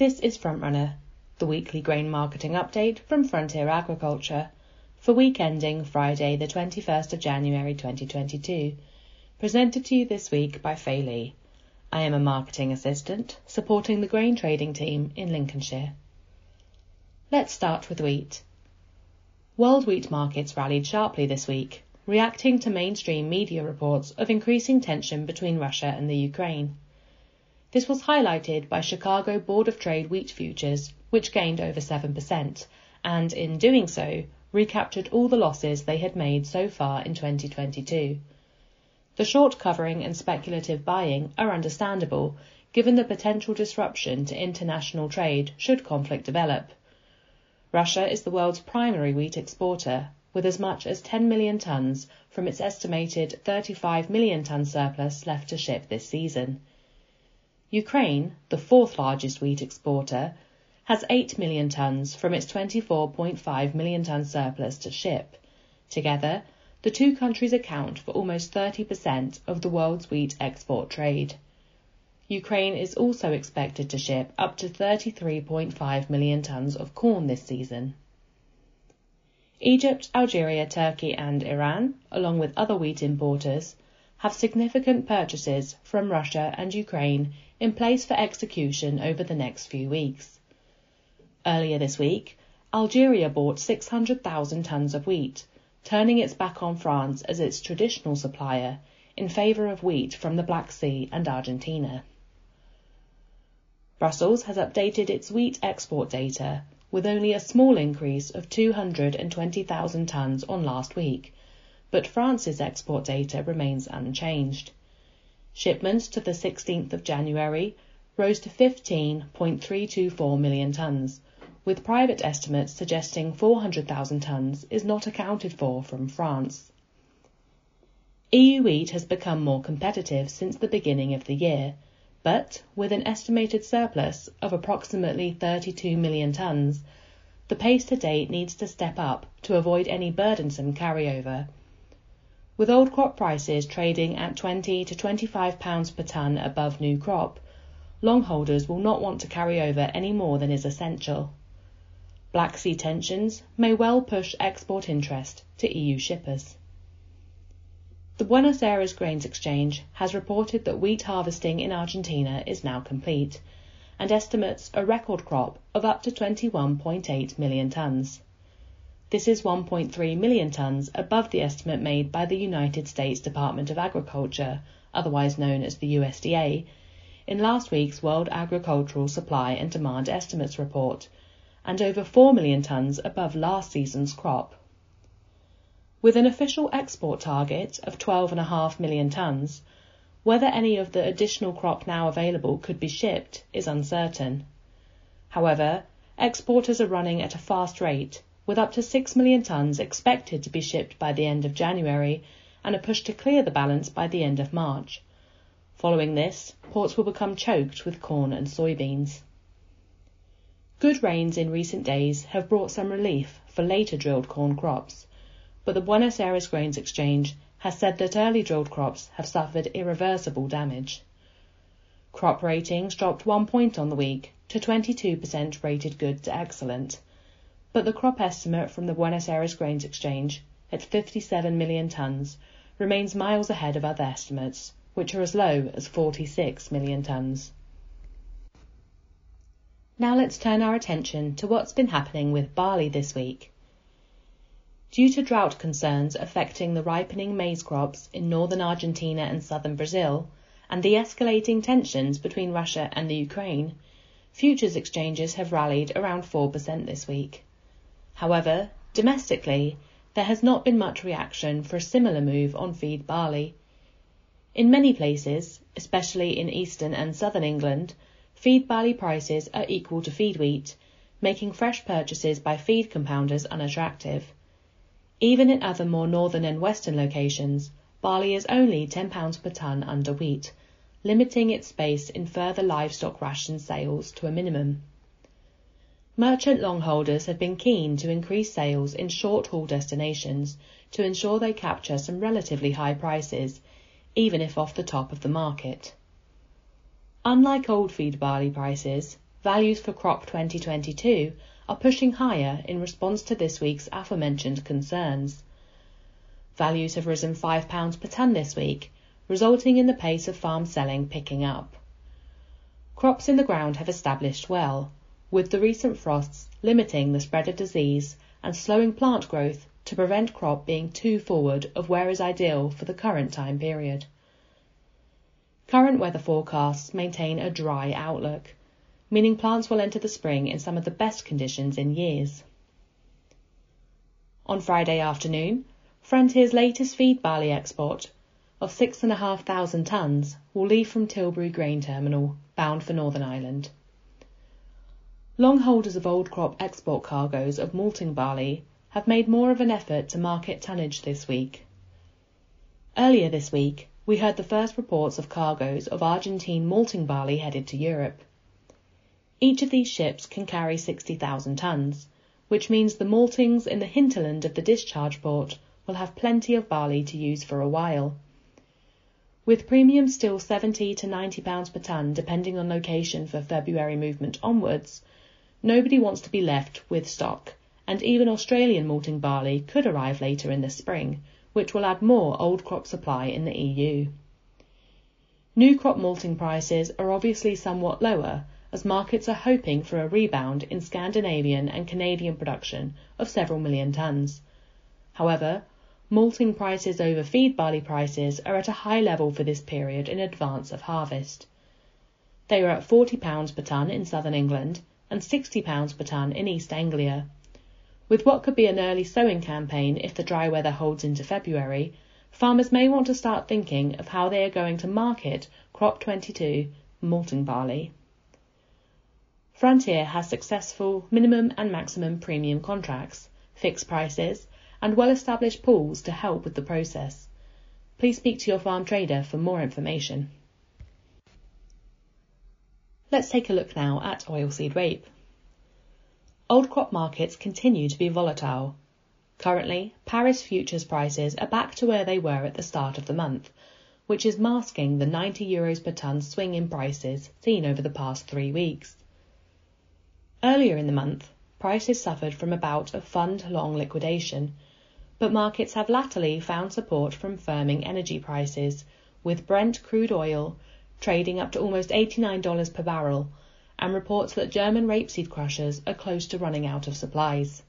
This is Frontrunner, the weekly grain marketing update from Frontier Agriculture for week ending Friday, the 21st of January 2022, presented to you this week by Fei Li. I am a marketing assistant supporting the grain trading team in Lincolnshire. Let's start with wheat. World wheat markets rallied sharply this week, reacting to mainstream media reports of increasing tension between Russia and the Ukraine. This was highlighted by Chicago Board of Trade wheat futures, which gained over 7%, and in doing so, recaptured all the losses they had made so far in 2022. The short covering and speculative buying are understandable, given the potential disruption to international trade should conflict develop. Russia is the world's primary wheat exporter, with as much as 10 million tonnes from its estimated 35 million tonne surplus left to ship this season. Ukraine, the fourth largest wheat exporter, has 8 million tonnes from its 24.5 million tonne surplus to ship. Together, the two countries account for almost 30% of the world's wheat export trade. Ukraine is also expected to ship up to 33.5 million tonnes of corn this season. Egypt, Algeria, Turkey, and Iran, along with other wheat importers, have significant purchases from Russia and Ukraine in place for execution over the next few weeks. Earlier this week, Algeria bought 600,000 tonnes of wheat, turning its back on France as its traditional supplier in favour of wheat from the Black Sea and Argentina. Brussels has updated its wheat export data with only a small increase of 220,000 tonnes on last week, but France's export data remains unchanged. Shipments to the 16th of January rose to 15.324 million tonnes, with private estimates suggesting 400,000 tonnes is not accounted for from France. EU wheat has become more competitive since the beginning of the year, but with an estimated surplus of approximately 32 million tonnes, the pace to date needs to step up to avoid any burdensome carryover. With old crop prices trading at 20 to 25 pounds per tonne above new crop, long holders will not want to carry over any more than is essential. Black Sea tensions may well push export interest to EU shippers. The Buenos Aires Grains Exchange has reported that wheat harvesting in Argentina is now complete and estimates a record crop of up to 21.8 million tonnes. This is 1.3 million tonnes above the estimate made by the United States Department of Agriculture, otherwise known as the USDA, in last week's World Agricultural Supply and Demand Estimates report, and over 4 million tonnes above last season's crop. With an official export target of 12.5 million tonnes, whether any of the additional crop now available could be shipped is uncertain. However, exporters are running at a fast rate, with up to 6 million tonnes expected to be shipped by the end of January and a push to clear the balance by the end of March. Following this, ports will become choked with corn and soybeans. Good rains in recent days have brought some relief for later drilled corn crops but the Buenos Aires Grains Exchange has said that early drilled crops have suffered irreversible damage. Crop ratings dropped one point on the week to 22% rated good to excellent, but the crop estimate from the Buenos Aires Grains Exchange at 57 million tonnes remains miles ahead of other estimates, which are as low as 46 million tonnes. Now let's turn our attention to what's been happening with barley this week. Due to drought concerns affecting the ripening maize crops in northern Argentina and southern Brazil, and the escalating tensions between Russia and the Ukraine, futures exchanges have rallied around 4% this week. However, domestically, there has not been much reaction for a similar move on feed barley. In many places, especially in eastern and southern England, feed barley prices are equal to feed wheat, making fresh purchases by feed compounders unattractive. Even in other more northern and western locations, barley is only £10 per tonne under wheat, limiting its space in further livestock ration sales to a minimum. Merchant longholders have been keen to increase sales in short haul destinations to ensure they capture some relatively high prices, even if off the top of the market. Unlike old feed barley prices, values for crop 2022 are pushing higher in response to this week's aforementioned concerns. Values have risen £5 per tonne this week, resulting in the pace of farm selling picking up. Crops in the ground have established well, with the recent frosts limiting the spread of disease and slowing plant growth to prevent crop being too forward of where is ideal for the current time period. Current weather forecasts maintain a dry outlook, meaning plants will enter the spring in some of the best conditions in years. On Friday afternoon, Frontier's latest feed barley export of 6,500 tonnes will leave from Tilbury Grain Terminal, bound for Northern Ireland. Long holders of old crop export cargoes of malting barley have made more of an effort to market tonnage this week. Earlier this week, we heard the first reports of cargoes of Argentine malting barley headed to Europe. Each of these ships can carry 60,000 tons, which means the maltings in the hinterland of the discharge port will have plenty of barley to use for a while. With premiums still 70 to 90 pounds per ton depending on location for February movement onwards, nobody wants to be left with stock, and even Australian malting barley could arrive later in the spring, which will add more old crop supply in the EU. New crop malting prices are obviously somewhat lower as markets are hoping for a rebound in Scandinavian and Canadian production of several million tonnes. However, malting prices over feed barley prices are at a high level for this period in advance of harvest. They are at £40 per tonne in southern England and £60 per tonne in East Anglia. With what could be an early sowing campaign if the dry weather holds into February, farmers may want to start thinking of how they are going to market crop 22 malting barley. Frontier has successful minimum and maximum premium contracts, fixed prices, and well established pools to help with the process. Please speak to your farm trader for more information. Let's take a look now at oilseed rape. Old crop markets continue to be volatile. Currently, Paris futures prices are back to where they were at the start of the month, which is masking the 90 euros per tonne swing in prices seen over the past three weeks. Earlier in the month, prices suffered from a bout of fund long liquidation, but markets have latterly found support from firming energy prices, with Brent crude oil trading up to almost $89 per barrel and reports that German rapeseed crushers are close to running out of supplies.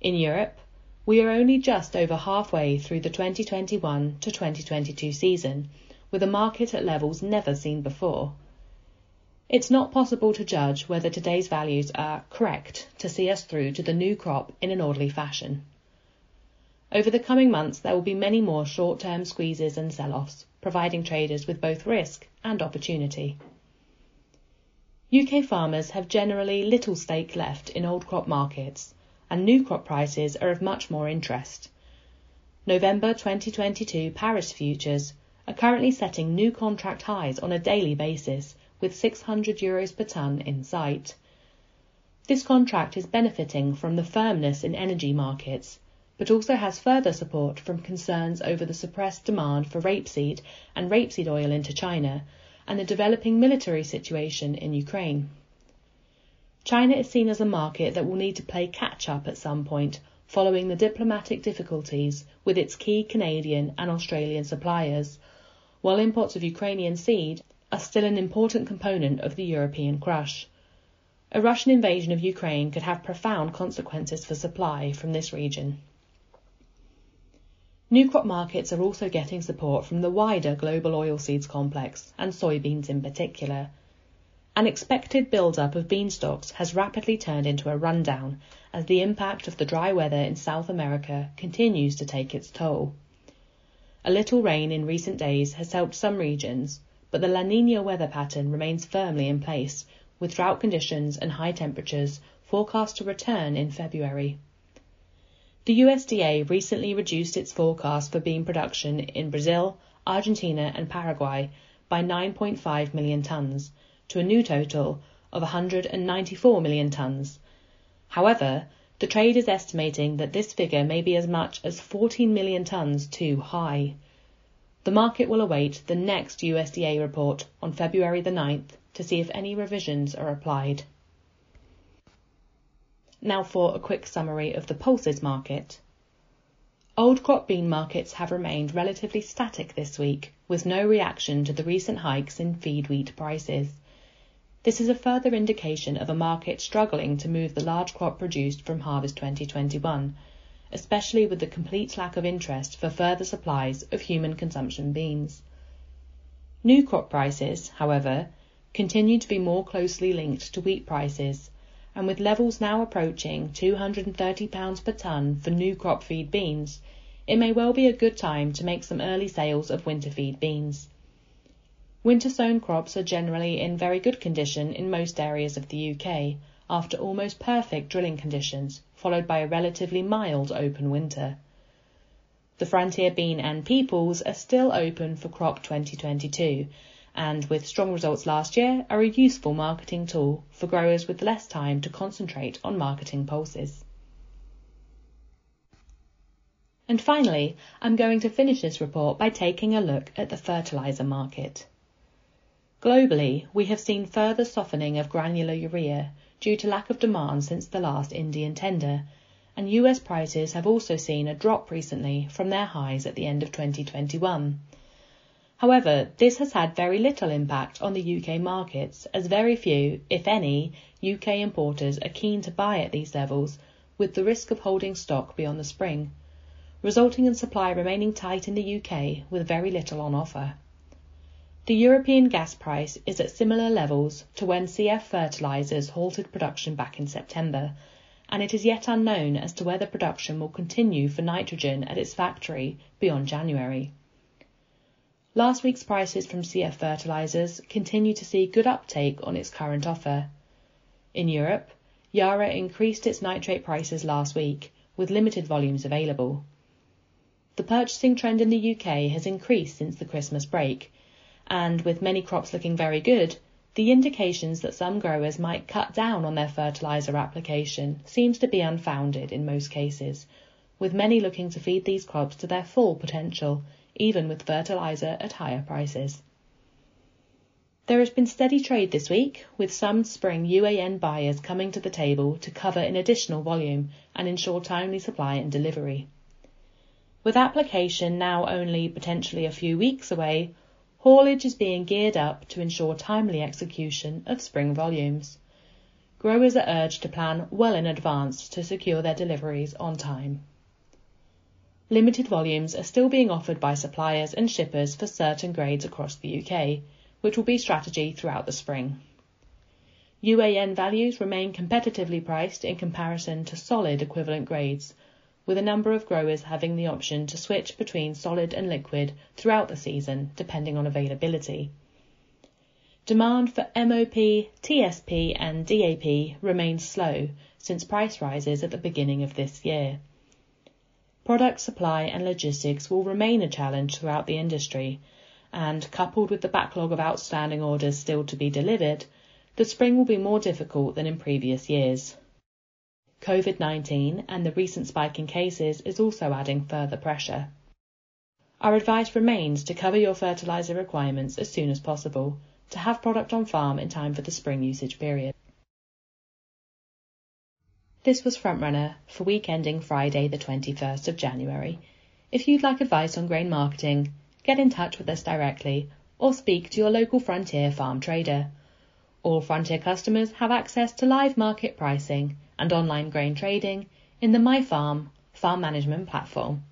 In Europe, we are only just over halfway through the 2021 to 2022 season, with a market at levels never seen before. It's not possible to judge whether today's values are correct to see us through to the new crop in an orderly fashion. Over the coming months, there will be many more short term squeezes and sell offs, providing traders with both risk and opportunity. UK farmers have generally little stake left in old crop markets, and new crop prices are of much more interest. November 2022 Paris futures are currently setting new contract highs on a daily basis, with 600 euros per tonne in sight. This contract is benefiting from the firmness in energy markets, but also has further support from concerns over the suppressed demand for rapeseed and rapeseed oil into China and the developing military situation in Ukraine. China is seen as a market that will need to play catch up at some point following the diplomatic difficulties with its key Canadian and Australian suppliers, while imports of Ukrainian seed are still an important component of the European crush. A Russian invasion of Ukraine could have profound consequences for supply from this region. New crop markets are also getting support from the wider global oilseeds complex and soybeans in particular. An expected build-up of bean stocks has rapidly turned into a rundown as the impact of the dry weather in South America continues to take its toll. A little rain in recent days has helped some regions, but the La Nina weather pattern remains firmly in place, with drought conditions and high temperatures forecast to return in February. The USDA recently reduced its forecast for bean production in Brazil, Argentina, and Paraguay by 9.5 million tonnes to a new total of 194 million tonnes. However, the trade is estimating that this figure may be as much as 14 million tonnes too high. The market will await the next USDA report on February the 9th to see if any revisions are applied. Now for a quick summary of the pulses market. Old crop bean markets have remained relatively static this week, with no reaction to the recent hikes in feed wheat prices. This is a further indication of a market struggling to move the large crop produced from harvest 2021, especially with the complete lack of interest for further supplies of human consumption beans. New crop prices, however, continue to be more closely linked to wheat prices, and with levels now approaching £230 per tonne for new crop feed beans, it may well be a good time to make some early sales of winter feed beans. Winter sown crops are generally in very good condition in most areas of the UK after almost perfect drilling conditions, followed by a relatively mild open winter. The frontier bean and pea pools are still open for crop 2022 and with strong results last year are a useful marketing tool for growers with less time to concentrate on marketing pulses. And finally, I'm going to finish this report by taking a look at the fertiliser market. Globally, we have seen further softening of granular urea due to lack of demand since the last Indian tender, and US prices have also seen a drop recently from their highs at the end of 2021. However, this has had very little impact on the UK markets as very few, if any, UK importers are keen to buy at these levels with the risk of holding stock beyond the spring, resulting in supply remaining tight in the UK with very little on offer. The European gas price is at similar levels to when CF Fertilisers halted production back in September, and it is yet unknown as to whether production will continue for nitrogen at its factory beyond January. Last week's prices from CF Fertilisers continue to see good uptake on its current offer. In Europe, Yara increased its nitrate prices last week, with limited volumes available. The purchasing trend in the UK has increased since the Christmas break, and with many crops looking very good, the indications that some growers might cut down on their fertiliser application seems to be unfounded in most cases, with many looking to feed these crops to their full potential, even with fertiliser at higher prices. There has been steady trade this week, with some spring UAN buyers coming to the table to cover in additional volume and ensure timely supply and delivery. With application now only potentially a few weeks away, Haulage is being geared up to ensure timely execution of spring volumes. Growers are urged to plan well in advance to secure their deliveries on time. Limited volumes are still being offered by suppliers and shippers for certain grades across the UK, which will be strategy throughout the spring. UAN values remain competitively priced in comparison to solid equivalent grades, with a number of growers having the option to switch between solid and liquid throughout the season, depending on availability. Demand for MOP, TSP, and DAP remains slow since price rises at the beginning of this year. Product supply and logistics will remain a challenge throughout the industry, and coupled with the backlog of outstanding orders still to be delivered, the spring will be more difficult than in previous years. COVID 19 and the recent spike in cases is also adding further pressure. Our advice remains to cover your fertiliser requirements as soon as possible to have product on farm in time for the spring usage period. This was Frontrunner for week ending Friday, the 21st of January. If you'd like advice on grain marketing, get in touch with us directly or speak to your local Frontier farm trader. All Frontier customers have access to live market pricing and online grain trading in the MyFarm farm management platform.